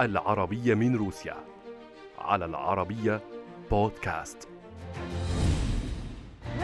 العربية من روسيا. على العربية بودكاست.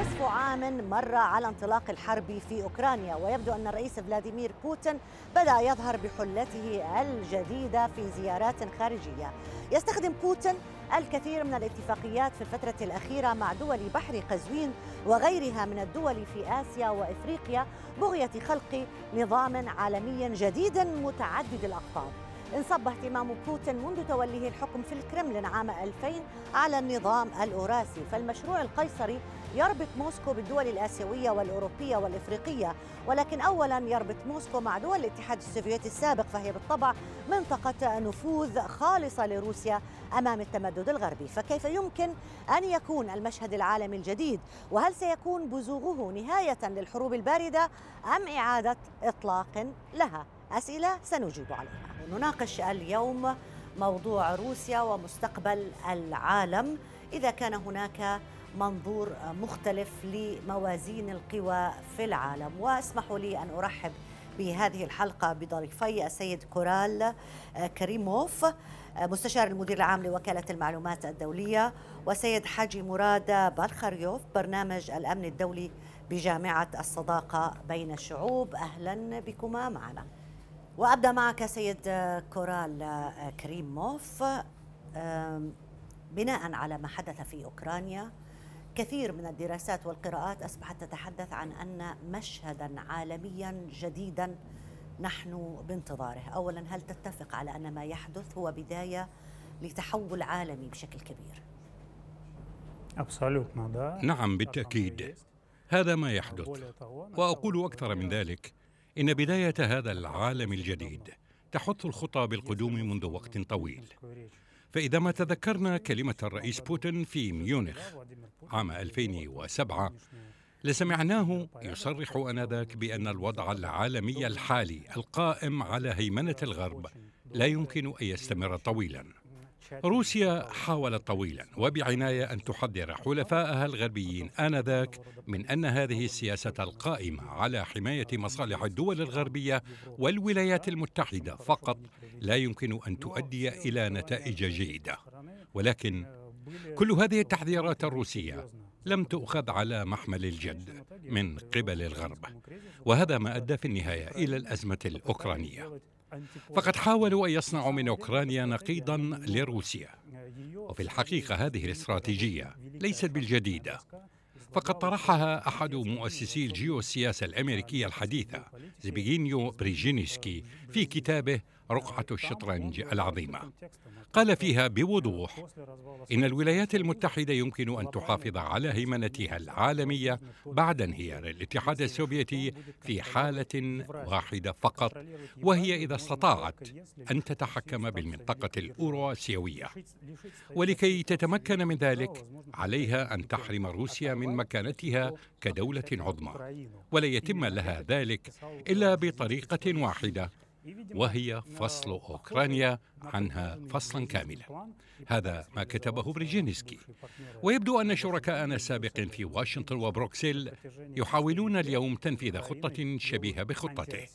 نصف عام مر على انطلاق الحرب في أوكرانيا ويبدو أن الرئيس فلاديمير بوتين بدأ يظهر بحلته الجديدة في زيارات خارجية. يستخدم بوتين الكثير من الاتفاقيات في الفترة الأخيرة مع دول بحر قزوين وغيرها من الدول في آسيا وإفريقيا بغية خلق نظام عالمي جديد متعدد الأقطاب. انصب اهتمام بوتين منذ توليه الحكم في الكرملين عام 2000 على النظام الأوراسي فالمشروع القيصري يربط موسكو بالدول الآسيوية والأوروبية والإفريقية ولكن أولا يربط موسكو مع دول الاتحاد السوفيتي السابق فهي بالطبع منطقة نفوذ خالصة لروسيا أمام التمدد الغربي. فكيف يمكن أن يكون المشهد العالمي الجديد؟ وهل سيكون بزوغه نهاية للحروب الباردة أم إعادة إطلاق لها؟ أسئلة سنجيب عليها. نناقش اليوم موضوع روسيا ومستقبل العالم. إذا كان هناك منظور مختلف لموازين القوى في العالم. واسمحوا لي أن أرحب بهذه الحلقة بضيفي السيد كورال كريموف مستشار المدير العام لوكالة المعلومات الدولية وسيد حاجي مراد بارخريوف برنامج الأمن الدولي بجامعة الصداقة بين الشعوب. أهلا بكما معنا. وأبدأ معك سيد كورال كريموف. بناء على ما حدث في أوكرانيا كثير من الدراسات والقراءات أصبحت تتحدث عن أن مشهدا عالميا جديدا نحن بانتظاره. اولا هل تتفق على أن ما يحدث هو بداية لتحول عالمي بشكل كبير؟ نعم بالتأكيد. هذا ما يحدث وأقول أكثر من ذلك. إن بداية هذا العالم الجديد تحث الخطى بالقدوم منذ وقت طويل. فإذا ما تذكرنا كلمة الرئيس بوتين في ميونخ عام 2007 لسمعناه يصرح آنذاك بأن الوضع العالمي الحالي القائم على هيمنة الغرب لا يمكن أن يستمر طويلا. روسيا حاولت طويلا وبعناية أن تحذر حلفائها الغربيين آنذاك من أن هذه السياسة القائمة على حماية مصالح الدول الغربية والولايات المتحدة فقط لا يمكن أن تؤدي إلى نتائج جيدة. ولكن كل هذه التحذيرات الروسية لم تؤخذ على محمل الجد من قبل الغرب وهذا ما أدى في النهاية إلى الأزمة الأوكرانية. فقد حاولوا أن يصنعوا من أوكرانيا نقيضا لروسيا. وفي الحقيقة هذه الاستراتيجية ليست بالجديدة. فقد طرحها أحد مؤسسي الجيوسياسة الأمريكية الحديثة زبيجينيو بريجينسكي في كتابه رقعة الشطرنج العظيمة. قال فيها بوضوح إن الولايات المتحدة يمكن أن تحافظ على هيمنتها العالمية بعد انهيار الاتحاد السوفيتي في حالة واحدة فقط وهي إذا استطاعت أن تتحكم بالمنطقة الأورواسيوية. ولكي تتمكن من ذلك عليها أن تحرم روسيا من مكانتها كدولة عظمى. ولا يتم لها ذلك إلا بطريقة واحدة وهي فصل أوكرانيا عنها فصلا كاملا. هذا ما كتبه بريجينسكي. ويبدو أن شركاءنا السابقين في واشنطن وبروكسل يحاولون اليوم تنفيذ خطة شبيهة بخطته.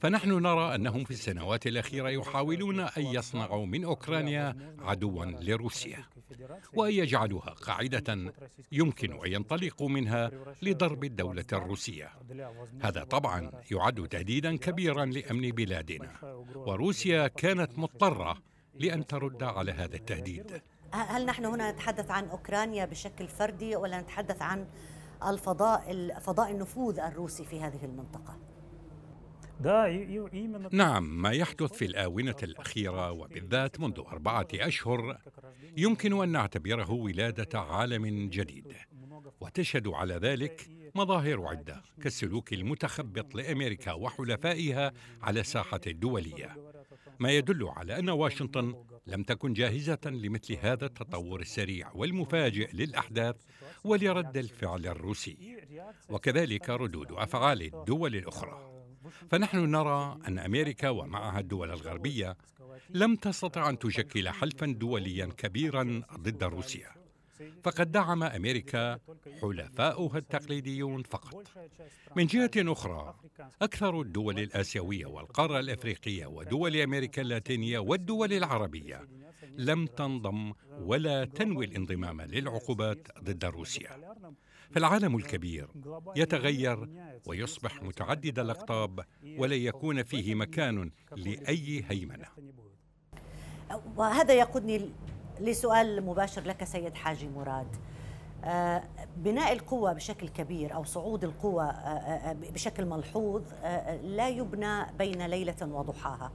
فنحن نرى أنهم في السنوات الأخيرة يحاولون أن يصنعوا من أوكرانيا عدوا لروسيا وأن يجعلوها قاعدة يمكن أن ينطلقوا منها لضرب الدولة الروسية. هذا طبعا يعد تهديدا كبيرا لأمن بلادنا وروسيا كانت مضطرة لأن ترد على هذا التهديد. هل نحن هنا نتحدث عن أوكرانيا بشكل فردي ولا نتحدث عن الفضاء فضاء النفوذ الروسي في هذه المنطقة؟ نعم ما يحدث في الآونة الأخيرة وبالذات منذ أربعة أشهر يمكن أن نعتبره ولادة عالم جديد. وتشهد على ذلك مظاهر عدة كالسلوك المتخبط لأمريكا وحلفائها على الساحة الدولية. ما يدل على أن واشنطن لم تكن جاهزة لمثل هذا التطور السريع والمفاجئ للأحداث ولرد الفعل الروسي وكذلك ردود أفعال الدول الأخرى. فنحن نرى أن أمريكا ومعها الدول الغربية لم تستطع أن تشكل حلفا دوليا كبيرا ضد روسيا. فقد دعم أمريكا حلفاؤها التقليديون فقط. من جهة أخرى أكثر الدول الآسيوية والقارة الأفريقية ودول أمريكا اللاتينية والدول العربية لم تنضم ولا تنوي الانضمام للعقوبات ضد روسيا. فالعالم الكبير يتغير ويصبح متعدد الأقطاب ولا يكون فيه مكان لأي هيمنة. وهذا يقودني لسؤال مباشر لك سيد حاجي مراد. آه، بناء القوة بشكل كبير أو صعود القوة آه، آه، بشكل ملحوظ لا يبنى بين ليلة وضحاها.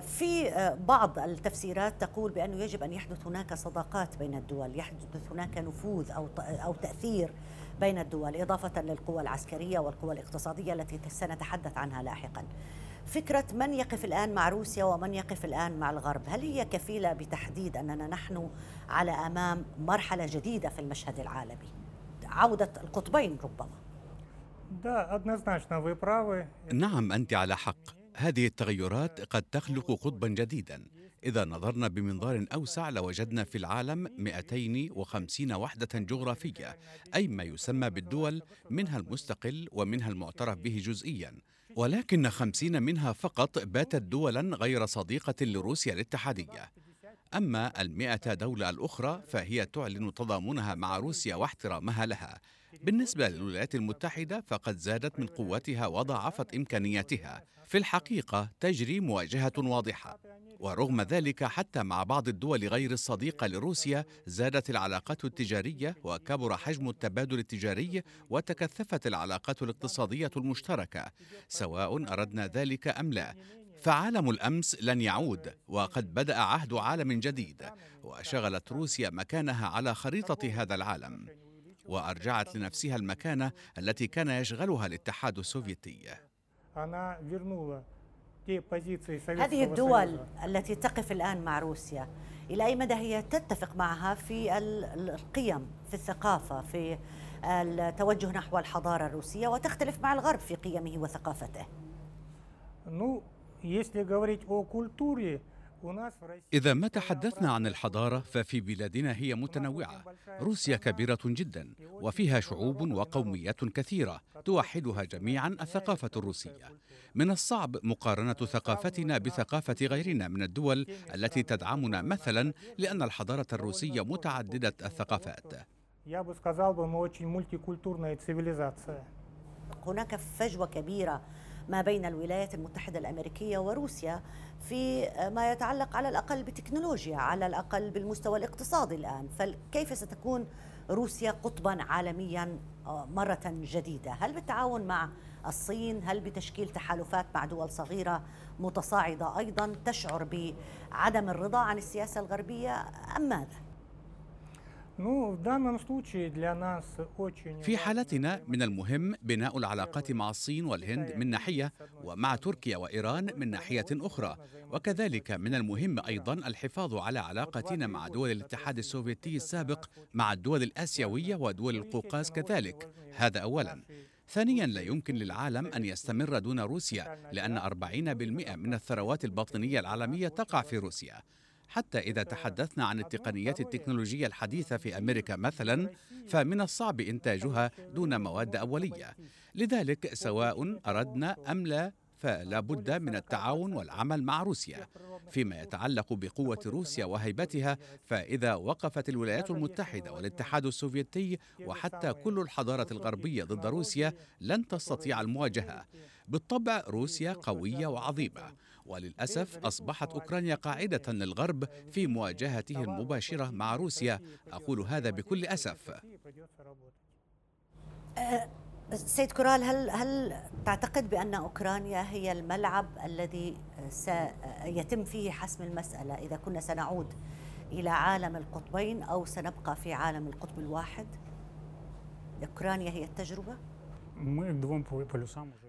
في بعض التفسيرات تقول بأنه يجب أن يحدث هناك صداقات بين الدول يحدث هناك نفوذ أو أو تأثير بين الدول إضافة للقوى العسكرية والقوى الاقتصادية التي سنتحدث عنها لاحقا. فكرة من يقف الآن مع روسيا ومن يقف الآن مع الغرب هل هي كفيلة بتحديد أننا نحن على أمام مرحلة جديدة في المشهد العالمي؟ عودة القطبين ربما. نعم أنت على حق. هذه التغيرات قد تخلق قطبا جديدا. إذا نظرنا بمنظار أوسع لوجدنا في العالم 250 وحدة جغرافية أي ما يسمى بالدول منها المستقل ومنها المعترف به جزئيا. ولكن خمسين منها فقط باتت دولا غير صديقة لروسيا الاتحادية. أما المئة دولة الأخرى فهي تعلن تضامنها مع روسيا واحترامها لها. بالنسبة للولايات المتحدة فقد زادت من قوتها وضاعفت إمكانياتها. في الحقيقة تجري مواجهة واضحة ورغم ذلك حتى مع بعض الدول غير الصديقة لروسيا زادت العلاقات التجارية وكبر حجم التبادل التجاري وتكثفت العلاقات الاقتصادية المشتركة سواء أردنا ذلك أم لا. فعالم الأمس لن يعود وقد بدأ عهد عالم جديد وشغلت روسيا مكانها على خريطة هذا العالم وأرجعت لنفسها المكانة التي كان يشغلها الاتحاد السوفيتي. هذه الدول التي تقف الآن مع روسيا إلى أي مدى هي تتفق معها في القيم في الثقافة في التوجه نحو الحضارة الروسية وتختلف مع الغرب في قيمه وثقافته؟ إذا ما تحدثنا عن الحضارة ففي بلادنا هي متنوعة. روسيا كبيرة جدا وفيها شعوب وقوميات كثيرة توحدها جميعا الثقافة الروسية. من الصعب مقارنة ثقافتنا بثقافة غيرنا من الدول التي تدعمنا مثلا لأن الحضارة الروسية متعددة الثقافات. هناك فجوة كبيرة ما بين الولايات المتحدة الأمريكية وروسيا في ما يتعلق على الأقل بتكنولوجيا على الأقل بالمستوى الاقتصادي الآن. فكيف ستكون روسيا قطبا عالميا آه، مرة جديدة؟ هل بالتعاون مع الصين؟ هل بتشكيل تحالفات مع دول صغيرة متصاعدة أيضا تشعر بعدم الرضا عن السياسة الغربية؟ أم ماذا؟ في حالتنا من المهم بناء العلاقات مع الصين والهند من ناحية ومع تركيا وإيران من ناحية أخرى. وكذلك من المهم أيضا الحفاظ على علاقتنا مع دول الاتحاد السوفيتي السابق مع الدول الآسيوية ودول القوقاز كذلك. هذا أولا. ثانيا لا يمكن للعالم أن يستمر دون روسيا لأن 40% من الثروات الباطنية العالمية تقع في روسيا. حتى إذا تحدثنا عن التقنيات التكنولوجية الحديثة في أمريكا مثلا فمن الصعب إنتاجها دون مواد أولية. لذلك سواء أردنا أم لا فلا بد من التعاون والعمل مع روسيا. فيما يتعلق بقوة روسيا وهيبتها فإذا وقفت الولايات المتحدة والاتحاد السوفيتي وحتى كل الحضارة الغربية ضد روسيا لن تستطيع المواجهة. بالطبع روسيا قوية وعظيمة. وللأسف أصبحت أوكرانيا قاعدة للغرب في مواجهته المباشرة مع روسيا. أقول هذا بكل أسف. أه، سيد كورال هل هل تعتقد بأن أوكرانيا هي الملعب الذي سيتم فيه حسم المسألة إذا كنا سنعود إلى عالم القطبين أو سنبقى في عالم القطب الواحد؟ أوكرانيا هي التجربة؟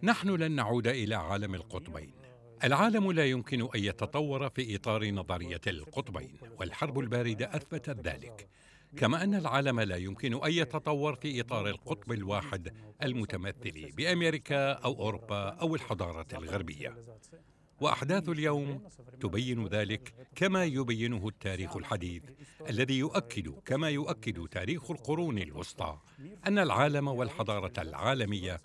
نحن لن نعود إلى عالم القطبين. العالم لا يمكن أن يتطور في إطار نظرية القطبين والحرب الباردة أثبتت ذلك. كما أن العالم لا يمكن أن يتطور في إطار القطب الواحد المتمثل بأمريكا أو أوروبا أو الحضارة الغربية. وأحداث اليوم تبين ذلك كما يبينه التاريخ الحديث الذي يؤكد كما يؤكد تاريخ القرون الوسطى أن العالم والحضارة العالمية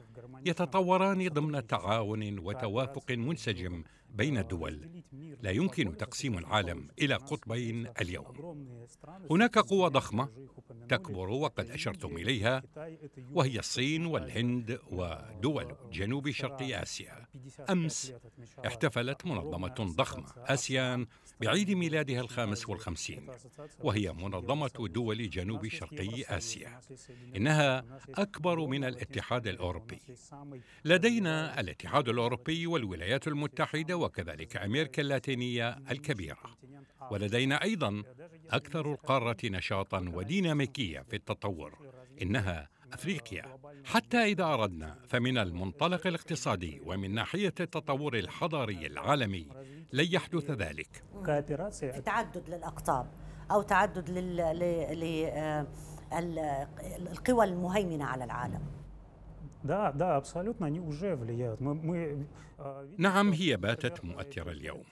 يتطوران ضمن تعاون وتوافق منسجم. بين الدول. لا يمكن تقسيم العالم إلى قطبين اليوم. هناك قوى ضخمة تكبر وقد أشرتم إليها وهي الصين والهند ودول جنوب شرق آسيا. أمس احتفلت منظمة ضخمة آسيان بعيد ميلادها الخامس والخمسين وهي منظمة دول جنوب شرقي آسيا. إنها أكبر من الاتحاد الأوروبي. لدينا الاتحاد الأوروبي والولايات المتحدة وكذلك أمريكا اللاتينية الكبيرة. ولدينا أيضا أكثر القارة نشاطا وديناميكية في التطور إنها أفريقيا. حتى إذا أردنا فمن المنطلق الاقتصادي ومن ناحية التطور الحضاري العالمي لن يحدث ذلك. تعدد للأقطاب أو تعدد لل... القوى المهيمنة على العالم. نعم هي باتت مؤثرة اليوم.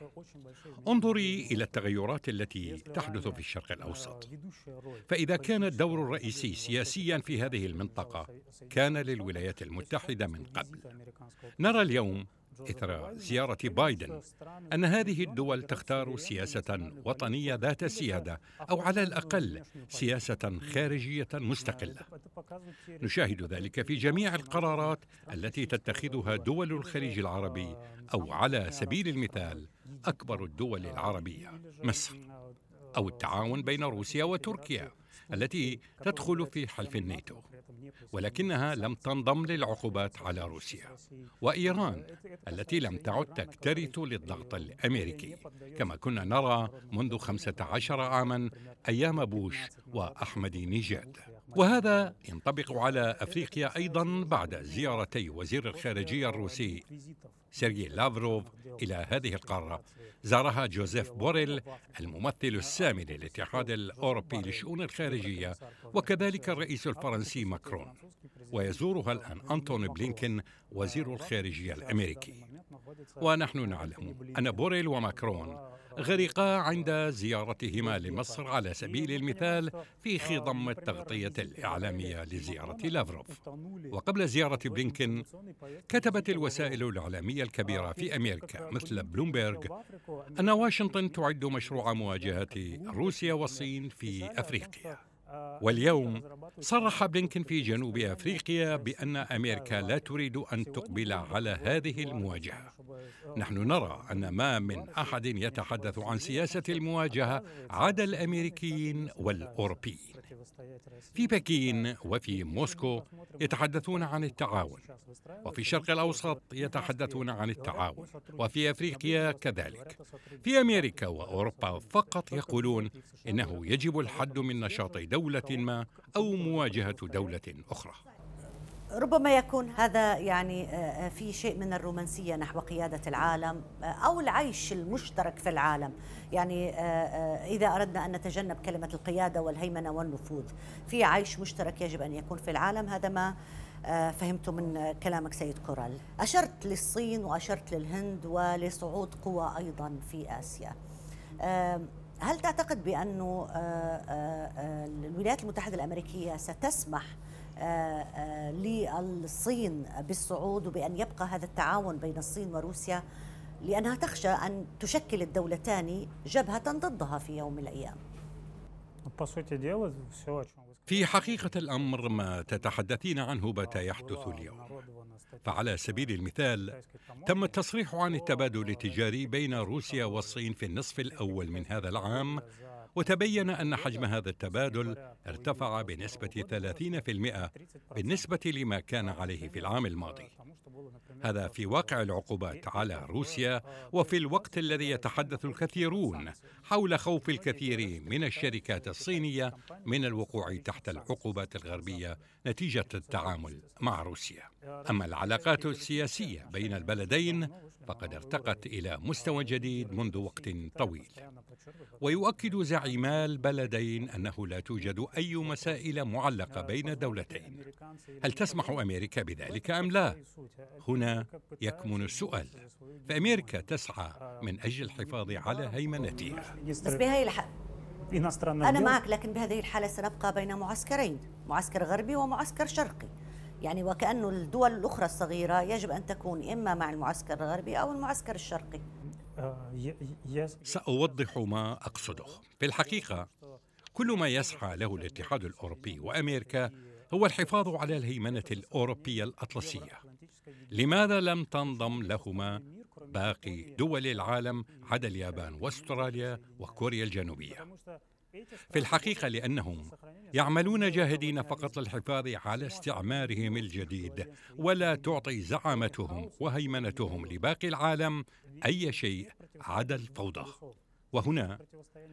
انظري إلى التغيرات التي تحدث في الشرق الأوسط. فإذا كان الدور الرئيسي سياسيا في هذه المنطقة كان للولايات المتحدة من قبل. نرى اليوم إثر زيارة بايدن أن هذه الدول تختار سياسة وطنية ذات سيادة أو على الأقل سياسة خارجية مستقلة. نشاهد ذلك في جميع القرارات التي تتخذها دول الخليج العربي أو على سبيل المثال أكبر الدول العربية مصر أو التعاون بين روسيا وتركيا التي تدخل في حلف الناتو ولكنها لم تنضم للعقوبات على روسيا وإيران التي لم تعد تكترث للضغط الأمريكي. كما كنا نرى منذ خمسة عشر عاما أيام بوش وأحمد نيجاد وهذا ينطبق على أفريقيا أيضا بعد زيارتي وزير الخارجية الروسي. سيرجي لافروف إلى هذه القارة. زارها جوزيف بوريل الممثل السامي للاتحاد الأوروبي للشؤون الخارجية وكذلك الرئيس الفرنسي ماكرون. ويزورها الآن أنتون بلينكن وزير الخارجية الأمريكي. ونحن نعلم أن بوريل وماكرون غرقا عند زيارتهما لمصر على سبيل المثال في خضم التغطية الإعلامية لزيارة لافروف. وقبل زيارة بلينكن كتبت الوسائل الإعلامية الكبيرة في أمريكا مثل بلومبيرغ أن واشنطن تعد مشروع مواجهة روسيا والصين في أفريقيا. واليوم صرح بلينكن في جنوب أفريقيا بأن أمريكا لا تريد أن تقبل على هذه المواجهة. نحن نرى أن ما من أحد يتحدث عن سياسة المواجهة عدا الأمريكيين والاوروبيين في بكين وفي موسكو يتحدثون عن التعاون. وفي الشرق الأوسط يتحدثون عن التعاون. وفي أفريقيا كذلك. في أمريكا وأوروبا فقط يقولون إنه يجب الحد من نشاط دولة ما أو مواجهة دولة أخرى. ربما يكون هذا يعني آه، في شيء من الرومانسية نحو قيادة العالم آه، أو العيش المشترك في العالم. يعني آه، إذا أردنا أن نتجنب كلمة القيادة والهيمنة والنفوذ في عيش مشترك يجب أن يكون في العالم. هذا ما فهمت من كلامك سيد كورال. أشرت للصين وأشرت للهند ولصعود قوى أيضا في آسيا. هل تعتقد بأن الولايات المتحدة الأمريكية ستسمح للصين بالصعود وبأن يبقى هذا التعاون بين الصين وروسيا؟ لأنها تخشى أن تشكل الدولتان جبهة ضدها في يوم من الأيام. في حقيقة الأمر ما تتحدثين عنه بات يحدث اليوم. فعلى سبيل المثال تم التصريح عن التبادل التجاري بين روسيا والصين في النصف الأول من هذا العام وتبين أن حجم هذا التبادل ارتفع بنسبة 30% بالنسبة لما كان عليه في العام الماضي. هذا في واقع العقوبات على روسيا وفي الوقت الذي يتحدث الكثيرون حول خوف الكثير من الشركات الصينية من الوقوع تحت العقوبات الغربية نتيجة التعامل مع روسيا. أما العلاقات السياسية بين البلدين فقد ارتقت إلى مستوى جديد منذ وقت طويل. ويؤكد زعيما البلدين أنه لا توجد أي مسائل معلقة بين الدولتين هل تسمح أمريكا بذلك أم لا؟ هنا يكمن السؤال. فأمريكا تسعى من أجل الحفاظ على هيمنتها. بس بهي الح... أنا معك لكن بهذه الحالة سنبقى بين معسكرين معسكر غربي ومعسكر شرقي. يعني وكأن الدول الأخرى الصغيرة يجب أن تكون إما مع المعسكر الغربي أو المعسكر الشرقي. سأوضح ما أقصده. في الحقيقة كل ما يسعى له الاتحاد الأوروبي وأمريكا هو الحفاظ على الهيمنة الأوروبية الأطلسية. لماذا لم تنضم لهما باقي دول العالم عدا اليابان وأستراليا وكوريا الجنوبية؟ في الحقيقة لأنهم يعملون جاهدين فقط للحفاظ على استعمارهم الجديد ولا تعطي زعامتهم وهيمنتهم لباقي العالم أي شيء عدا الفوضى. وهنا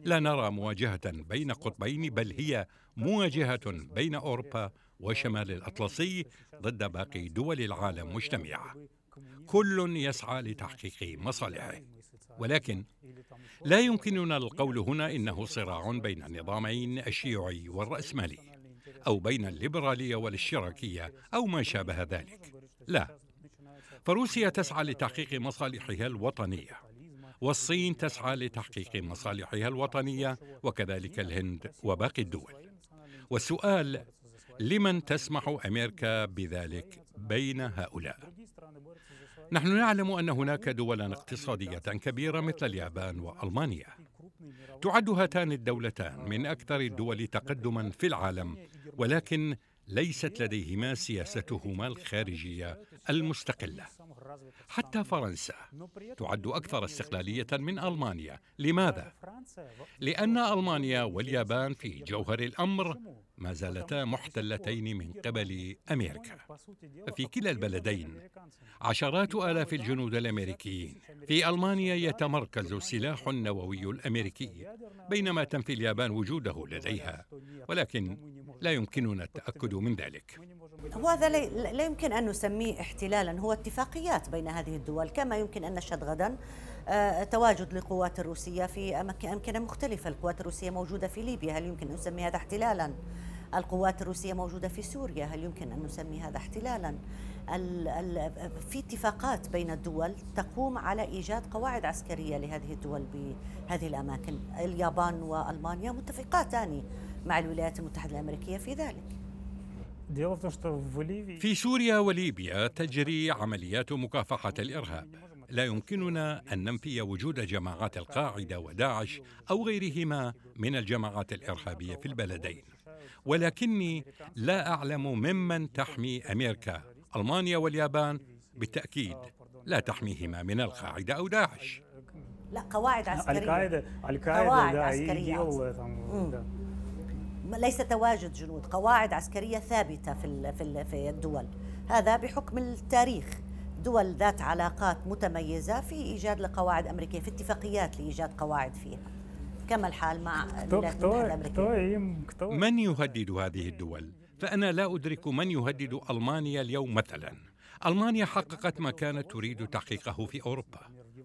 لا نرى مواجهة بين قطبين بل هي مواجهة بين أوروبا وشمال الأطلسي ضد باقي دول العالم مجتمعة. كل يسعى لتحقيق مصالحه. ولكن لا يمكننا القول هنا إنه صراع بين النظامين الشيوعي والرأسمالي أو بين الليبرالية والاشتراكية أو ما شابه ذلك. لا. فروسيا تسعى لتحقيق مصالحها الوطنية والصين تسعى لتحقيق مصالحها الوطنية وكذلك الهند وباقي الدول. والسؤال لمن تسمح أمريكا بذلك؟ بين هؤلاء. نحن نعلم أن هناك دولا اقتصادية كبيرة مثل اليابان وألمانيا. تعد هاتان الدولتان من أكثر الدول تقدما في العالم ولكن ليست لديهما سياستهما الخارجية المستقلة. حتى فرنسا تعد أكثر استقلالية من ألمانيا. لماذا؟ لأن ألمانيا واليابان في جوهر الأمر ما زالتا محتلتين من قبل أمريكا. ففي كلا البلدين. عشرات آلاف الجنود الأمريكيين. في ألمانيا يتمركز السلاح النووي الأمريكي بينما تنفي اليابان وجوده لديها. ولكن لا يمكننا التأكد من ذلك. وهذا لا يمكن أن نسميه احتلالا. هو اتفاقيات بين هذه الدول. كما يمكن أن نشهد غدا آه، تواجد للقوات الروسية في أماكن مختلفة. القوات الروسية موجودة في ليبيا. هل يمكن أن نسمي هذا احتلالا؟ القوات الروسية موجودة في سوريا. هل يمكن أن نسمي هذا احتلالا؟ ال ال في اتفاقات بين الدول تقوم على إيجاد قواعد عسكرية لهذه الدول بهذه الأماكن. اليابان وألمانيا متفقاتان مع الولايات المتحدة الأمريكية في ذلك. في سوريا وليبيا تجري عمليات مكافحة الإرهاب. لا يمكننا أن ننفي وجود جماعات القاعدة وداعش أو غيرهما من الجماعات الإرهابية في البلدين. ولكني لا أعلم ممن تحمي أمريكا ألمانيا واليابان. بالتأكيد لا تحميهما من القاعدة أو داعش. لا قواعد عسكرية. القاعدة القاعدة قواعد عسكرية ليس تواجد جنود قواعد عسكرية ثابتة في في الدول. هذا بحكم التاريخ. دول ذات علاقات متميزة في إيجاد لقواعد أمريكية في اتفاقيات لإيجاد قواعد فيها. كما الحال مع من يهدد هذه الدول؟ فأنا لا أدرك من يهدد ألمانيا اليوم مثلا. ألمانيا حققت ما كانت تريد تحقيقه في أوروبا.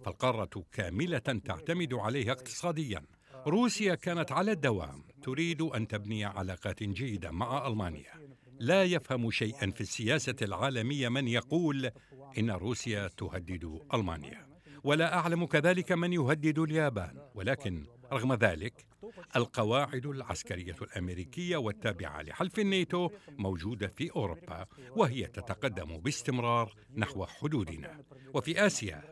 فالقارة كاملة تعتمد عليها اقتصاديا. روسيا كانت على الدوام. تريد أن تبني علاقات جيدة مع ألمانيا. لا يفهم شيئا في السياسة العالمية من يقول إن روسيا تهدد ألمانيا. ولا أعلم كذلك من يهدد اليابان. ولكن رغم ذلك القواعد العسكرية الأمريكية والتابعة لحلف الناتو موجودة في أوروبا وهي تتقدم باستمرار نحو حدودنا. وفي آسيا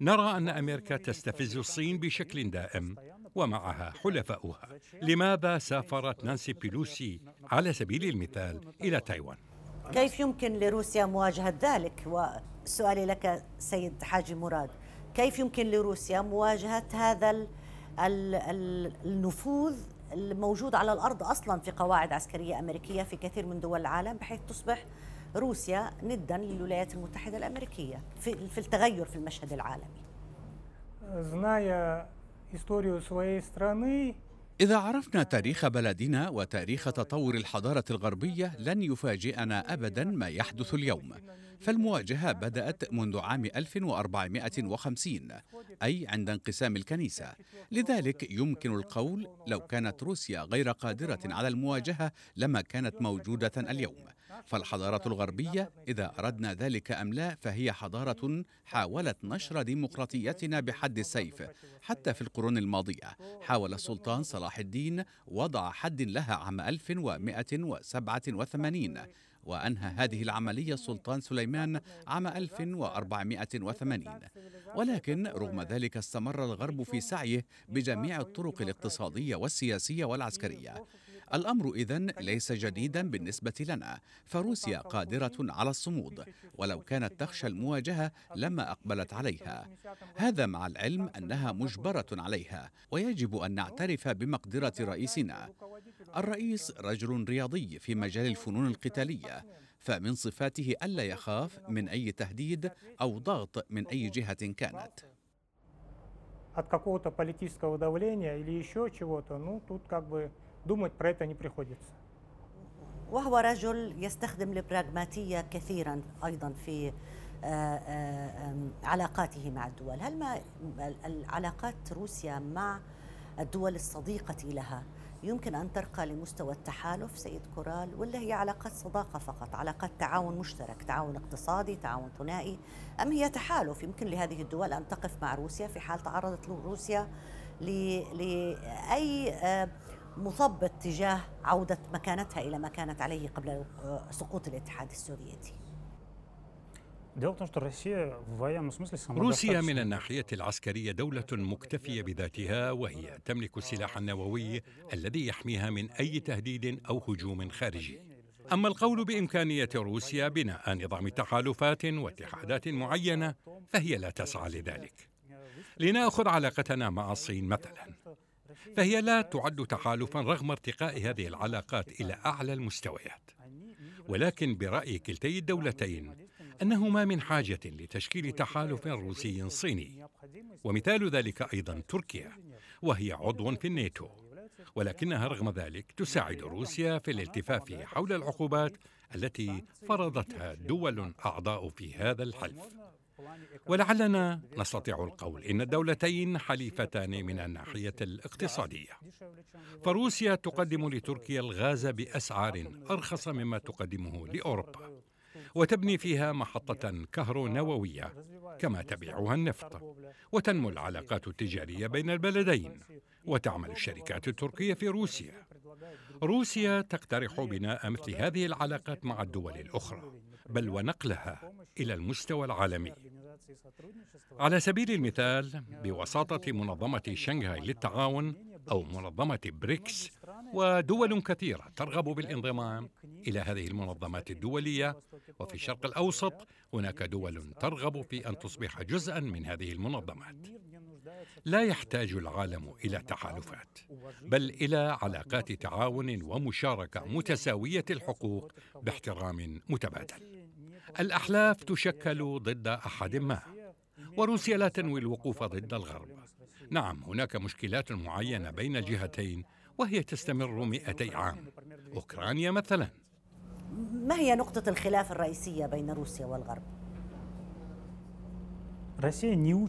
نرى أن أمريكا تستفز الصين بشكل دائم ومعها حلفاؤها. لماذا سافرت نانسي بيلوسي على سبيل المثال إلى تايوان؟ كيف يمكن لروسيا مواجهة ذلك؟ وسؤالي لك سيد حاجي مراد. كيف يمكن لروسيا مواجهة هذا النفوذ الموجود على الأرض أصلا في قواعد عسكرية أمريكية في كثير من دول العالم بحيث تصبح روسيا ندا للولايات المتحدة الأمريكية في, في التغير في المشهد العالمي. إذا عرفنا تاريخ بلدنا وتاريخ تطور الحضارة الغربية لن يفاجئنا أبدا ما يحدث اليوم فالمواجهة بدأت منذ عام 1450 أي عند انقسام الكنيسة. لذلك يمكن القول لو كانت روسيا غير قادرة على المواجهة لما كانت موجودة اليوم. فالحضارة الغربية إذا أردنا ذلك أم لا فهي حضارة حاولت نشر ديمقراطيتنا بحد السيف. حتى في القرون الماضية حاول السلطان صلاح الدين وضع حد لها عام 1187 وأنهى هذه العملية السلطان سليمان عام 1480 ولكن رغم ذلك استمر الغرب في سعيه بجميع الطرق الاقتصادية والسياسية والعسكرية. الامر اذا ليس جديدا بالنسبه لنا فروسيا قادره على الصمود ولو كانت تخشى المواجهه لما اقبلت عليها هذا مع العلم انها مجبره عليها ويجب ان نعترف بمقدره رئيسنا الرئيس رجل رياضي في مجال الفنون القتاليه فمن صفاته الا يخاف من اي تهديد او ضغط من اي جهه كانت от какого-то политического давления или еще чего-то, ну тут как бы думать про это не приходится. وهو رجل يستخدم البراغماتية كثيرا أيضا في آه، آه، علاقاته مع الدول هل ما العلاقات روسيا مع الدول الصديقة لها يمكن أن ترقى لمستوى التحالف سيد كورال ولا هي علاقات صداقة فقط علاقات تعاون مشترك تعاون اقتصادي تعاون ثنائي أم هي تحالف يمكن لهذه الدول أن تقف مع روسيا في حال تعرضت روسيا لأي آه، مثبط تجاه عودة مكانتها إلى ما كانت عليه قبل سقوط الاتحاد السوفيتي روسيا من الناحية العسكرية دولة مكتفية بذاتها وهي تملك السلاح النووي الذي يحميها من أي تهديد أو هجوم خارجي. أما القول بإمكانية روسيا بناء نظام تحالفات واتحادات معينة فهي لا تسعى لذلك. لنأخذ علاقتنا مع الصين مثلا. فهي لا تعد تحالفا رغم ارتقاء هذه العلاقات إلى أعلى المستويات. ولكن برأي كلتي الدولتين أنهما من حاجة لتشكيل تحالف روسي صيني. ومثال ذلك أيضا تركيا وهي عضو في الناتو. ولكنها رغم ذلك تساعد روسيا في الالتفاف حول العقوبات التي فرضتها دول أعضاء في هذا الحلف. ولعلنا نستطيع القول إن الدولتين حليفتان من الناحية الاقتصادية. فروسيا تقدم لتركيا الغاز بأسعار أرخص مما تقدمه لأوروبا وتبني فيها محطة كهرونووية كما تبيعها النفط وتنمو العلاقات التجارية بين البلدين وتعمل الشركات التركية في روسيا. روسيا تقترح بناء مثل هذه العلاقات مع الدول الأخرى بل ونقلها. إلى المستوى العالمي. على سبيل المثال بوساطة منظمة شنغهاي للتعاون أو منظمة بريكس ودول كثيرة ترغب بالانضمام إلى هذه المنظمات الدولية وفي الشرق الأوسط هناك دول ترغب في أن تصبح جزءا من هذه المنظمات. لا يحتاج العالم إلى تحالفات بل إلى علاقات تعاون ومشاركة متساوية الحقوق باحترام متبادل. الأحلاف تشكل ضد أحد ما وروسيا لا تنوي الوقوف ضد الغرب. نعم هناك مشكلات معينة بين الجهتين وهي تستمر مئتي عام. أوكرانيا مثلا. ما هي نقطة الخلاف الرئيسية بين روسيا والغرب؟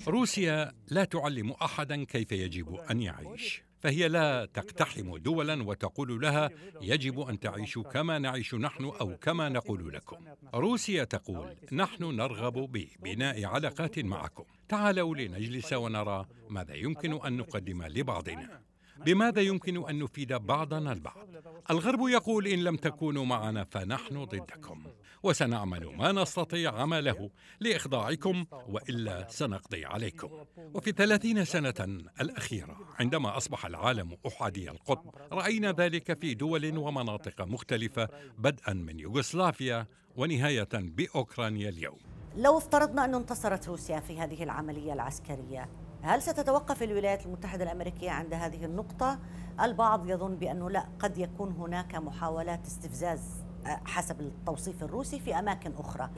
روسيا لا تعلم احدا كيف يجب أن يعيش. فهي لا تقتحم دولا وتقول لها يجب أن تعيشوا كما نعيش نحن أو كما نقول لكم. روسيا تقول نحن نرغب ببناء علاقات معكم. تعالوا لنجلس ونرى ماذا يمكن أن نقدم لبعضنا. بماذا يمكن أن نفيد بعضنا البعض؟ الغرب يقول إن لم تكونوا معنا فنحن ضدكم وسنعمل ما نستطيع عمله لإخضاعكم وإلا سنقضي عليكم. وفي الثلاثين سنة الأخيرة عندما أصبح العالم أحادي القطب رأينا ذلك في دول ومناطق مختلفة بدءا من يوغوسلافيا ونهاية بأوكرانيا اليوم. لو افترضنا أن انتصرت روسيا في هذه العملية العسكرية هل ستتوقف الولايات المتحدة الأمريكية عند هذه النقطة؟ البعض يظن بأنه لا قد يكون هناك محاولات استفزاز آه، حسب التوصيف الروسي في أماكن أخرى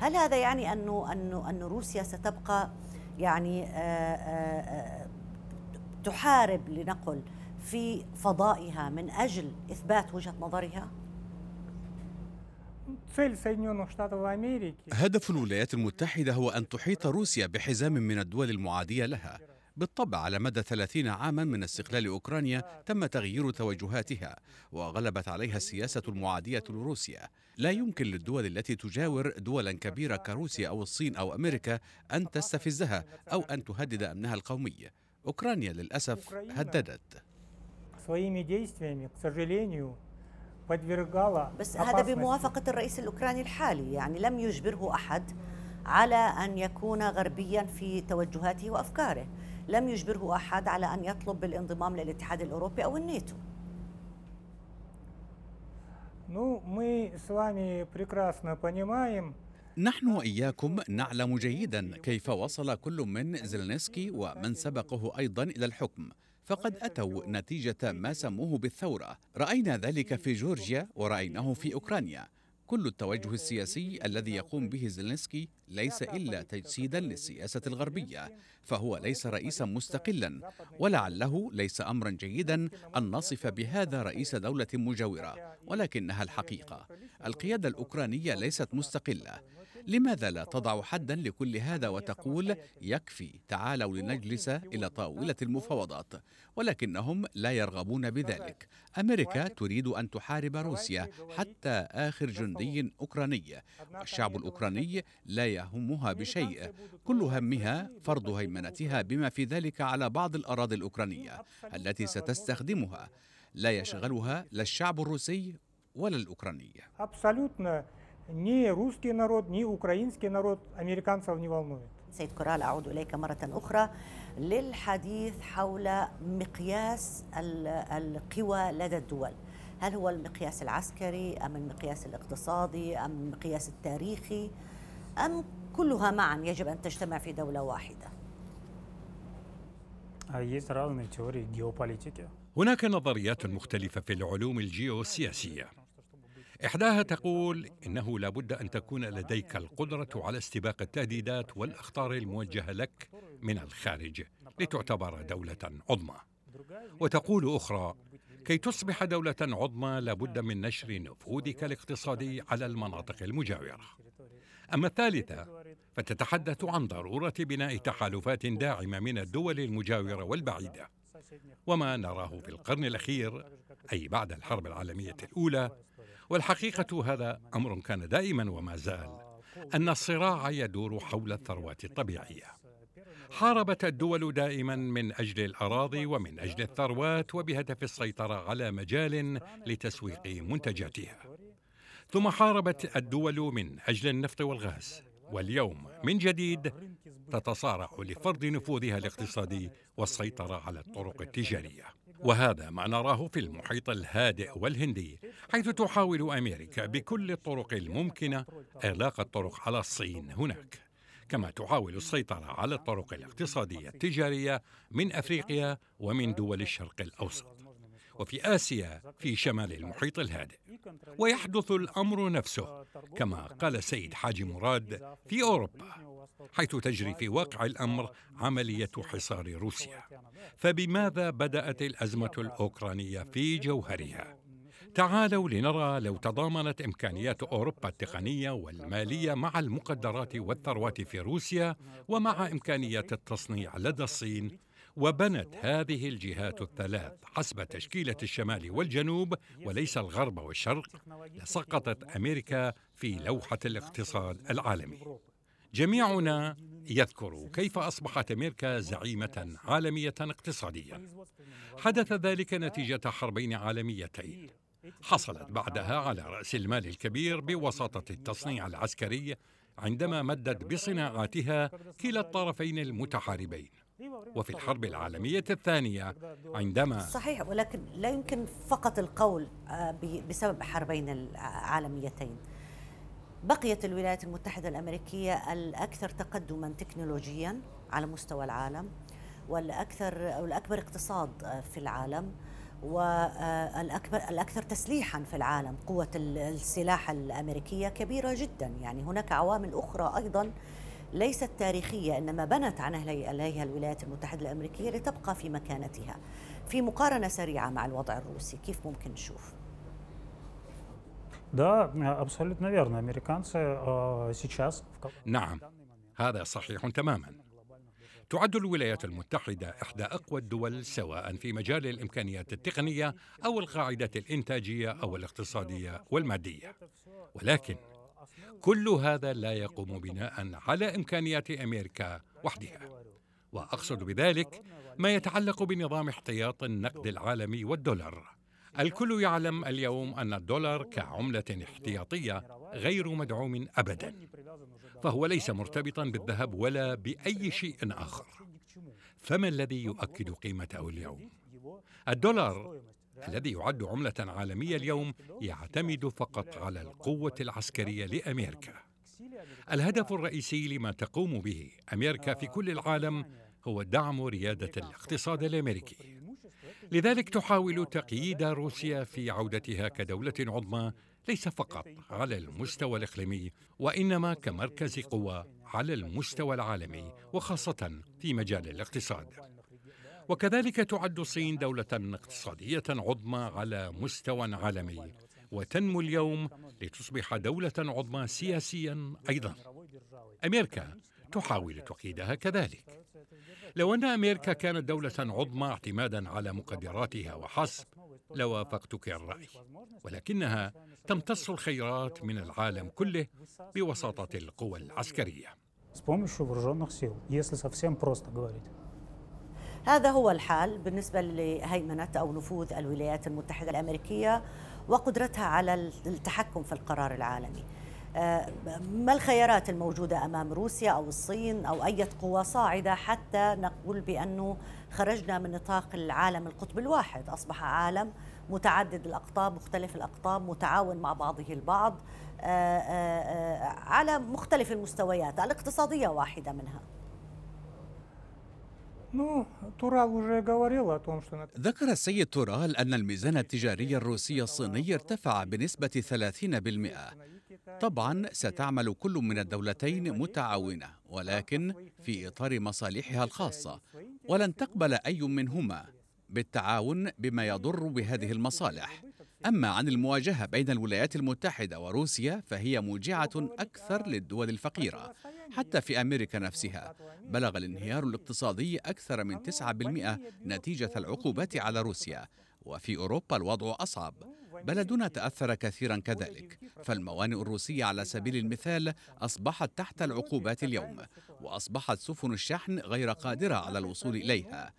هل هذا يعني أنه, أنه, أن روسيا ستبقى يعني آه، آه، تحارب لنقل في فضائها من أجل إثبات وجهة نظرها؟ هدف الولايات المتحدة هو أن تحيط روسيا بحزام من الدول المعادية لها. بالطبع على مدى ثلاثين عاما من استقلال أوكرانيا تم تغيير توجهاتها وغلبت عليها السياسة المعادية لروسيا. لا يمكن للدول التي تجاور دولا كبيرة كروسيا أو الصين أو أمريكا أن تستفزها أو أن تهدد أمنها القومي. أوكرانيا للأسف هددت. بس هذا بموافقة الرئيس الأوكراني الحالي يعني لم يجبره أحد على أن يكون غربيا في توجهاته وأفكاره. لم يجبره أحد على أن يطلب بالانضمام للاتحاد الأوروبي أو الناتو. نحن وإياكم نعلم جيدا كيف وصل كل من زيلينسكي ومن سبقه أيضا إلى الحكم. فقد أتوا نتيجة ما سموه بالثورة. رأينا ذلك في جورجيا ورأيناه في أوكرانيا. كل التوجه السياسي الذي يقوم به زيلينسكي ليس إلا تجسيدا للسياسة الغربية فهو ليس رئيسا مستقلا ولعله ليس امرا جيدا أن نصف بهذا رئيس دولة مجاورة ولكنها الحقيقة. القيادة الأوكرانية ليست مستقلة. لماذا لا تضع حدا لكل هذا وتقول يكفي تعالوا لنجلس إلى طاولة المفاوضات ولكنهم لا يرغبون بذلك. أمريكا تريد أن تحارب روسيا حتى آخر جندي أوكراني. والشعب الأوكراني لا يهمها بشيء. كل همها فرض هيمنتها بما في ذلك على بعض الأراضي الأوكرانية التي ستستخدمها. لا يشغلها لا الشعب الروسي ولا الأوكراني. ни русский народ, ни украинский народ американцев не волнует. سيد كورال أعود إليك مرة أخرى للحديث حول مقياس القوى لدى الدول هل هو المقياس العسكري أم المقياس الاقتصادي أم المقياس التاريخي أم كلها معا يجب أن تجتمع في دولة واحدة هناك نظريات مختلفة في العلوم الجيوسياسية إحداها تقول إنه لابد أن تكون لديك القدرة على استباق التهديدات والأخطار الموجهة لك من الخارج لتعتبر دولة عظمى. وتقول أخرى: كي تصبح دولة عظمى لابد من نشر نفوذك الاقتصادي على المناطق المجاورة. أما الثالثة فتتحدث عن ضرورة بناء تحالفات داعمة من الدول المجاورة والبعيدة. وما نراه في القرن الأخير أي بعد الحرب العالمية الأولى والحقيقة هذا أمر كان دائما وما زال أن الصراع يدور حول الثروات الطبيعية. حاربت الدول دائما من أجل الأراضي ومن أجل الثروات وبهدف السيطرة على مجال لتسويق منتجاتها. ثم حاربت الدول من أجل النفط والغاز. واليوم من جديد تتصارع لفرض نفوذها الاقتصادي والسيطرة على الطرق التجارية. وهذا ما نراه في المحيط الهادئ والهندي حيث تحاول أمريكا بكل الطرق الممكنة إغلاق الطرق على الصين هناك كما تحاول السيطرة على الطرق الاقتصادية التجارية من أفريقيا ومن دول الشرق الأوسط. وفي آسيا في شمال المحيط الهادئ. ويحدث الأمر نفسه كما قال السيد حاجي مراد في أوروبا حيث تجري في واقع الأمر عملية حصار روسيا. فبماذا بدأت الأزمة الأوكرانية في جوهرها؟ تعالوا لنرى لو تضامنت إمكانيات أوروبا التقنية والمالية مع المقدرات والثروات في روسيا ومع إمكانيات التصنيع لدى الصين وبنت هذه الجهات الثلاث حسب تشكيلة الشمال والجنوب وليس الغرب والشرق لسقطت أمريكا في لوحة الاقتصاد العالمي. جميعنا يذكر كيف أصبحت أمريكا زعيمة عالمية اقتصاديا. حدث ذلك نتيجة حربين عالميتين. حصلت بعدها على رأس المال الكبير بوساطة التصنيع العسكري عندما مدت بصناعاتها كلا الطرفين المتحاربين. وفي الحرب العالمية الثانية عندما صحيح ولكن لا يمكن فقط القول آه، بسبب حربين العالميتين. بقيت الولايات المتحدة الأمريكية الأكثر تقدما تكنولوجيا على مستوى العالم والأكثر أو الأكبر اقتصاد في العالم والأكبر الأكثر تسليحا في العالم. قوة السلاح الأمريكية كبيرة جدا. يعني هناك عوامل أخرى أيضا ليست تاريخية إنما بنت عليها الولايات المتحدة الأمريكية لتبقى في مكانتها. في مقارنة سريعة مع الوضع الروسي كيف ممكن نشوف؟ نعم. هذا صحيح تماما. تعد الولايات المتحدة إحدى أقوى الدول سواء في مجال الإمكانيات التقنية أو القاعدة الإنتاجية أو الاقتصادية والمادية. ولكن كل هذا لا يقوم بناء على إمكانيات أمريكا وحدها. وأقصد بذلك ما يتعلق بنظام احتياط النقد العالمي والدولار. الكل يعلم اليوم أن الدولار كعملة احتياطية غير مدعوم ابدا فهو ليس مرتبطا بالذهب ولا بأي شيء آخر. فما الذي يؤكد قيمته اليوم الدولار الذي يعد عملة عالمية اليوم يعتمد فقط على القوة العسكرية لامريكا الهدف الرئيسي لما تقوم به أمريكا في كل العالم هو دعم ريادة الاقتصاد الأمريكي لذلك تحاول تقييد روسيا في عودتها كدولة عظمى ليس فقط على المستوى الإقليمي وإنما كمركز قوى على المستوى العالمي وخاصة في مجال الاقتصاد. وكذلك تعد الصين دولة اقتصادية عظمى على مستوى عالمي وتنمو اليوم لتصبح دولة عظمى سياسيا أيضا. أمريكا تحاول تقييدها كذلك. لو أن أمريكا كانت دولة عظمى اعتمادا على مقدراتها وحسب لوافقتك الرأي ولكنها تمتص الخيرات من العالم كله بوساطة القوى العسكرية هذا هو الحال بالنسبة لهيمنة أو نفوذ الولايات المتحدة الأمريكية وقدرتها على التحكم في القرار العالمي. ما الخيارات الموجودة أمام روسيا أو الصين أو أي قوى صاعدة حتى نقول بأنه خرجنا من نطاق العالم القطب الواحد؟ أصبح عالم متعدد الأقطاب مختلف الأقطاب متعاون مع بعضه البعض آه، آه، آه، على مختلف المستويات الاقتصادية واحدة منها. ذكر السيد تورال أن الميزان التجاري الروسي الصيني ارتفع بنسبة 30% طبعا ستعمل كل من الدولتين متعاونة ولكن في إطار مصالحها الخاصة ولن تقبل أي منهما بالتعاون بما يضر بهذه المصالح. أما عن المواجهة بين الولايات المتحدة وروسيا فهي موجعة أكثر للدول الفقيرة حتى في أمريكا نفسها. بلغ الانهيار الاقتصادي أكثر من 9% نتيجة العقوبات على روسيا. وفي أوروبا الوضع أصعب. بلدنا تأثر كثيرا كذلك. فالموانئ الروسية على سبيل المثال أصبحت تحت العقوبات اليوم وأصبحت سفن الشحن غير قادرة على الوصول إليها.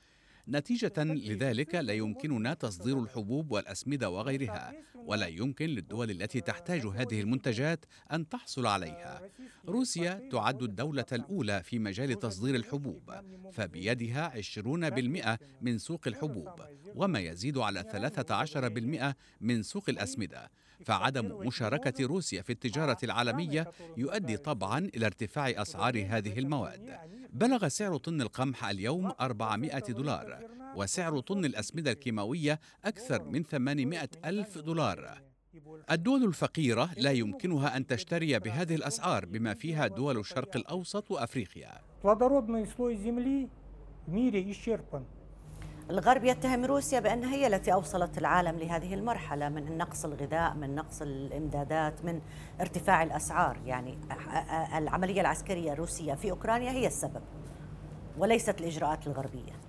نتيجة لذلك لا يمكننا تصدير الحبوب والأسمدة وغيرها ولا يمكن للدول التي تحتاج هذه المنتجات أن تحصل عليها. روسيا تعد الدولة الأولى في مجال تصدير الحبوب فبيدها 20% من سوق الحبوب وما يزيد على 13% من سوق الأسمدة. فعدم مشاركة روسيا في التجارة العالمية يؤدي طبعا إلى ارتفاع أسعار هذه المواد. بلغ سعر طن القمح اليوم 400 دولار وسعر طن الأسمدة الكيماوية أكثر من 800 ألف دولار. الدول الفقيرة لا يمكنها أن تشتري بهذه الأسعار بما فيها دول الشرق الأوسط وأفريقيا. الغرب يتهم روسيا بأنها هي التي أوصلت العالم لهذه المرحلة من نقص الغذاء من نقص الإمدادات من ارتفاع الأسعار. يعني العملية العسكرية الروسية في أوكرانيا هي السبب وليست الإجراءات الغربية.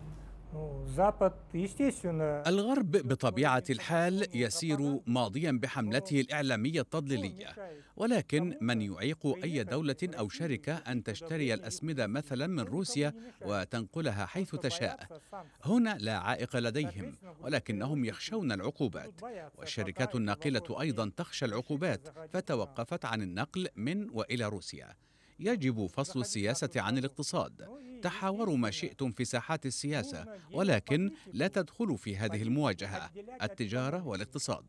الغرب بطبيعة الحال يسير ماضيا بحملته الإعلامية التضليلية. ولكن من يعيق أي دولة أو شركة أن تشتري الأسمدة مثلا من روسيا وتنقلها حيث تشاء. هنا لا عائق لديهم ولكنهم يخشون العقوبات. والشركات الناقلة أيضا تخشى العقوبات فتوقفت عن النقل من وإلى روسيا. يجب فصل السياسة عن الاقتصاد. تحاوروا ما شئتم في ساحات السياسة ولكن لا تدخلوا في هذه المواجهة التجارة والاقتصاد.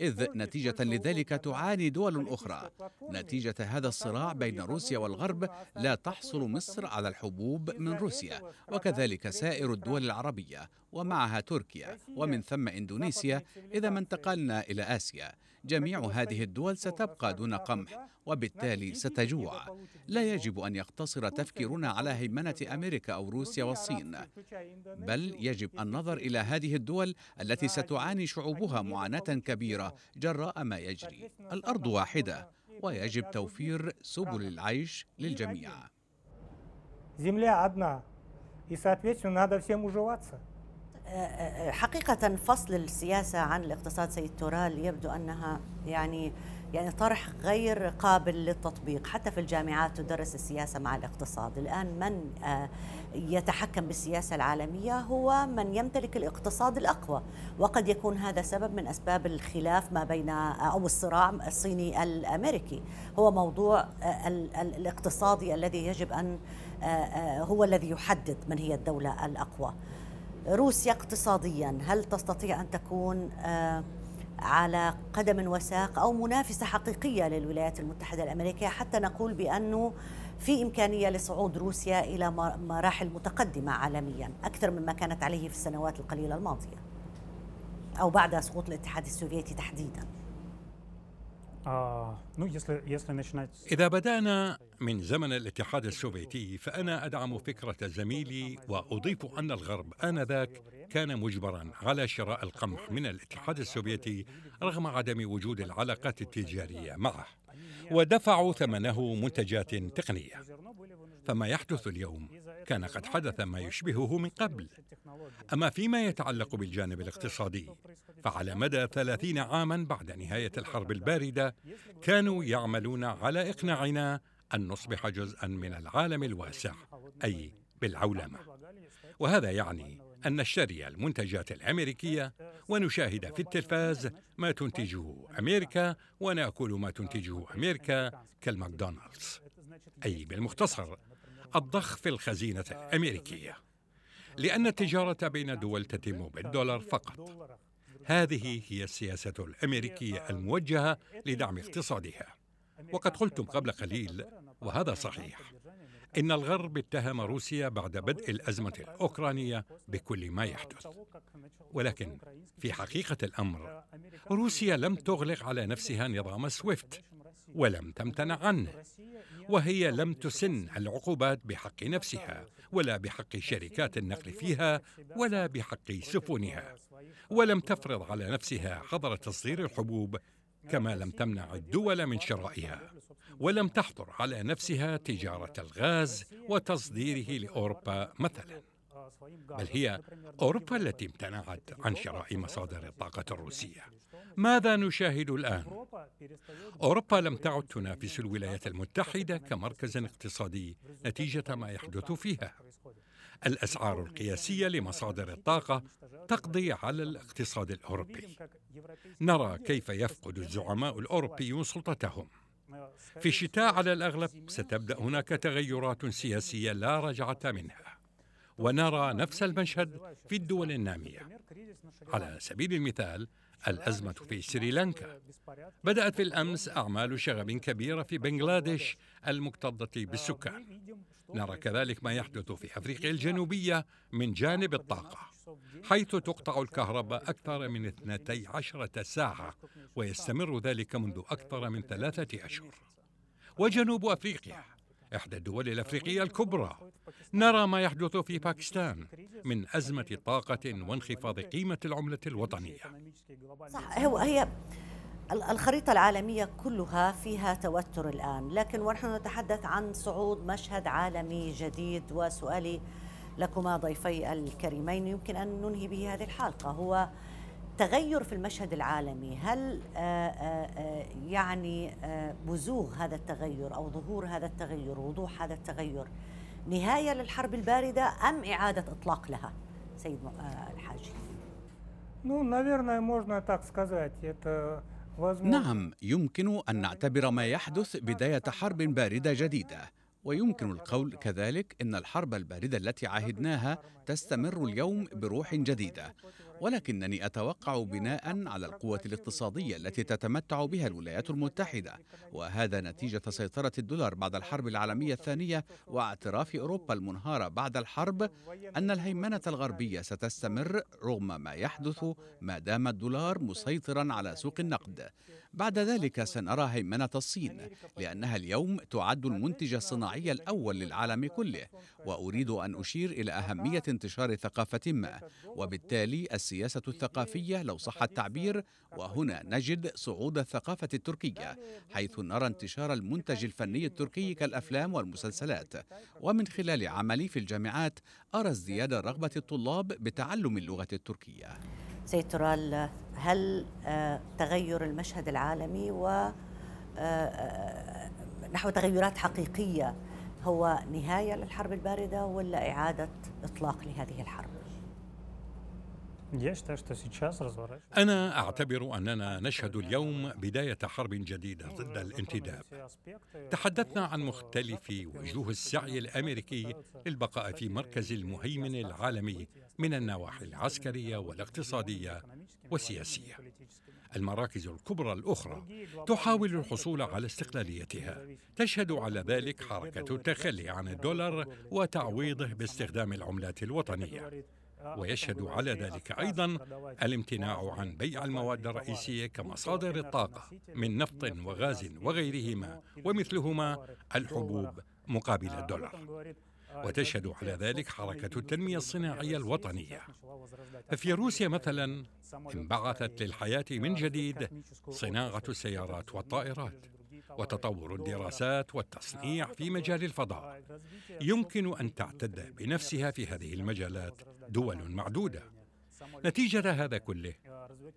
إذ نتيجة لذلك تعاني دول أخرى. نتيجة هذا الصراع بين روسيا والغرب لا تحصل مصر على الحبوب من روسيا وكذلك سائر الدول العربية ومعها تركيا ومن ثم إندونيسيا. إذا ما انتقلنا إلى آسيا جميع هذه الدول ستبقى دون قمح وبالتالي ستجوع لا يجب ان يقتصر تفكيرنا على هيمنه امريكا او روسيا والصين بل يجب النظر الى هذه الدول التي ستعاني شعوبها معاناه كبيره كبيرة جراء ما يجري الأرض واحدة ويجب توفير سبل العيش للجميع Земля одна, и, соответственно, надо всем уживаться. حقيقة فصل السياسة عن الاقتصاد سيد تورال يبدو أنها يعني يعني طرح غير قابل للتطبيق. حتى في الجامعات تدرس السياسة مع الاقتصاد. الآن من آه، يتحكم بالسياسة العالمية هو من يمتلك الاقتصاد الأقوى. وقد يكون هذا سبب من أسباب الخلاف ما بين آه، أو الصراع الصيني الأمريكي. هو موضوع آه، الاقتصادي الذي يجب أن هو الذي يحدد من هي الدولة الأقوى. روسيا اقتصاديا هل تستطيع أن تكون على قدم وساق أو منافسة حقيقية للولايات المتحدة الأمريكية؟ حتى نقول بأنه في إمكانية لصعود روسيا إلى مراحل متقدمة عالميا أكثر مما كانت عليه في السنوات القليلة الماضية أو بعد سقوط الاتحاد السوفيتي تحديدا. آه، إذا بدأنا من زمن الاتحاد السوفيتي فأنا أدعم فكرة زميلي وأضيف أن الغرب آنذاك كان مجبرا على شراء القمح من الاتحاد السوفيتي رغم عدم وجود العلاقات التجارية معه ودفعوا ثمنه منتجات تقنية. فما يحدث اليوم كان قد حدث ما يشبهه من قبل. أما فيما يتعلق بالجانب الاقتصادي فعلى مدى ثلاثين عاما بعد نهاية الحرب الباردة كانوا يعملون على إقناعنا أن نصبح جزءا من العالم الواسع أي بالعولمة. وهذا يعني أن نشتري المنتجات الأمريكية ونشاهد في التلفاز ما تنتجه أمريكا ونأكل ما تنتجه أمريكا كالماكدونالدز. أي بالمختصر الضخ في الخزينة الأمريكية لأن التجارة بين الدول تتم بالدولار فقط. هذه هي السياسة الأمريكية الموجهة لدعم اقتصادها. وقد قلتم قبل قليل وهذا صحيح. إن الغرب اتهم روسيا بعد بدء الأزمة الأوكرانية بكل ما يحدث. ولكن في حقيقة الأمر روسيا لم تغلق على نفسها نظام سويفت ولم تمتنع عنه وهي لم تسن العقوبات بحق نفسها ولا بحق شركات النقل فيها ولا بحق سفنها ولم تفرض على نفسها حظر تصدير الحبوب كما لم تمنع الدول من شرائها ولم تحظر على نفسها تجارة الغاز وتصديره لأوروبا مثلا. بل هي أوروبا التي امتنعت عن شراء مصادر الطاقة الروسية. ماذا نشاهد الآن؟ أوروبا لم تعد تنافس الولايات المتحدة كمركز اقتصادي نتيجة ما يحدث فيها. الأسعار القياسية لمصادر الطاقة تقضي على الاقتصاد الأوروبي. نرى كيف يفقد الزعماء الأوروبيون سلطتهم. في الشتاء على الأغلب ستبدأ هناك تغيرات سياسية لا رجعة منها. ونرى نفس المشهد في الدول النامية. على سبيل المثال الأزمة في سريلانكا. بدأت في الأمس أعمال شغب كبيرة في بنغلاديش المكتظة بالسكان. نرى كذلك ما يحدث في أفريقيا الجنوبية من جانب الطاقة حيث تقطع الكهرباء أكثر من 12 ساعة ويستمر ذلك منذ أكثر من ثلاثة أشهر. وجنوب أفريقيا إحدى الدول الأفريقية الكبرى. نرى ما يحدث في باكستان من أزمة طاقة وانخفاض قيمة العملة الوطنية. صح هو هي الخريطة العالمية كلها فيها توتر الآن لكن ونحن نتحدث عن صعود مشهد عالمي جديد وسؤالي لكما ضيفي الكريمين يمكن أن ننهي به هذه الحلقة هو تغير في المشهد العالمي هل آه، آه، آه، يعني بزوغ هذا التغير أو ظهور هذا التغير وضوح هذا التغير نهاية للحرب الباردة أم إعادة إطلاق لها سيد الحاجي Ну, наверное, можно так сказать. Это نعم يمكن أن نعتبر ما يحدث بداية حرب باردة جديدة ويمكن القول كذلك إن الحرب الباردة التي عهدناها تستمر اليوم بروح جديدة. ولكنني أتوقع بناء على القوة الاقتصادية التي تتمتع بها الولايات المتحدة وهذا نتيجة سيطرة الدولار بعد الحرب العالمية الثانية واعتراف أوروبا المنهارة بعد الحرب أن الهيمنة الغربية ستستمر رغم ما يحدث ما دام الدولار مسيطرا على سوق النقد. بعد ذلك سنرى هيمنة الصين لأنها اليوم تعد المنتج الصناعي الأول للعالم كله وأريد أن أشير إلى أهمية انتشار ثقافة ما وبالتالي السياسة الثقافية لو صح التعبير وهنا نجد صعود الثقافة التركية حيث نرى انتشار المنتج الفني التركي كالأفلام والمسلسلات. ومن خلال عملي في الجامعات أرى ازدياد رغبة الطلاب بتعلم اللغة التركية. سيد ترال هل آه، تغير المشهد العالمي و آه، آه، نحو تغيرات حقيقية هو نهاية للحرب الباردة ولا إعادة إطلاق لهذه الحرب؟ أنا أعتبر أننا نشهد اليوم بداية حرب جديدة ضد الانتداب. تحدثنا عن مختلف وجوه السعي الأمريكي للبقاء في مركز المهيمن العالمي من النواحي العسكرية والاقتصادية والسياسية. المراكز الكبرى الأخرى تحاول الحصول على استقلاليتها. تشهد على ذلك حركة التخلي عن الدولار وتعويضه باستخدام العملات الوطنية. ويشهد على ذلك أيضا الامتناع عن بيع المواد الرئيسية كمصادر الطاقة من نفط وغاز وغيرهما ومثلهما الحبوب مقابل الدولار. وتشهد على ذلك حركة التنمية الصناعية الوطنية. ففي روسيا مثلا انبعثت للحياة من جديد صناعة السيارات والطائرات وتطور الدراسات والتصنيع في مجال الفضاء. يمكن أن تعتد بنفسها في هذه المجالات دول معدودة. نتيجة هذا كله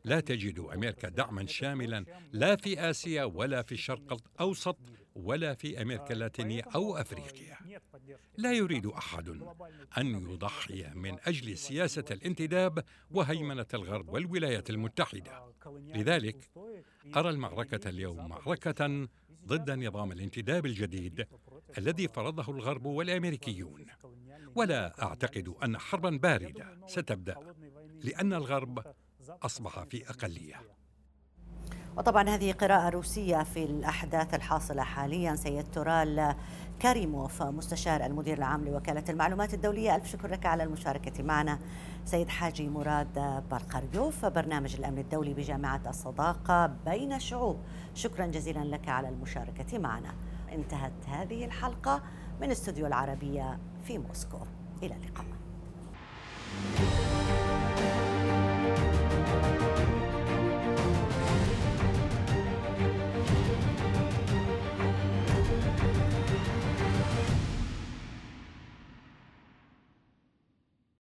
لا تجد أمريكا دعما شاملا لا في آسيا ولا في الشرق الأوسط ولا في أمريكا اللاتينية أو أفريقيا. لا يريد أحد أن يضحي من أجل سياسة الانتداب وهيمنة الغرب والولايات المتحدة. لذلك أرى المعركة اليوم معركة ضد نظام الانتداب الجديد الذي فرضه الغرب والأمريكيون. ولا أعتقد أن حربا باردة ستبدأ لأن الغرب أصبح في أقلية. وطبعا هذه قراءة روسية في الأحداث الحاصلة حاليا سيد تورال كاريموف مستشار المدير العام لوكالة المعلومات الدولية. ألف شكر لك على المشاركة معنا. سيد حاجي مراد بارقريوف برنامج الأمن الدولي بجامعة الصداقة بين الشعوب شكرا جزيلا لك على المشاركة معنا. انتهت هذه الحلقة من استوديو العربية في موسكو. إلى اللقاء.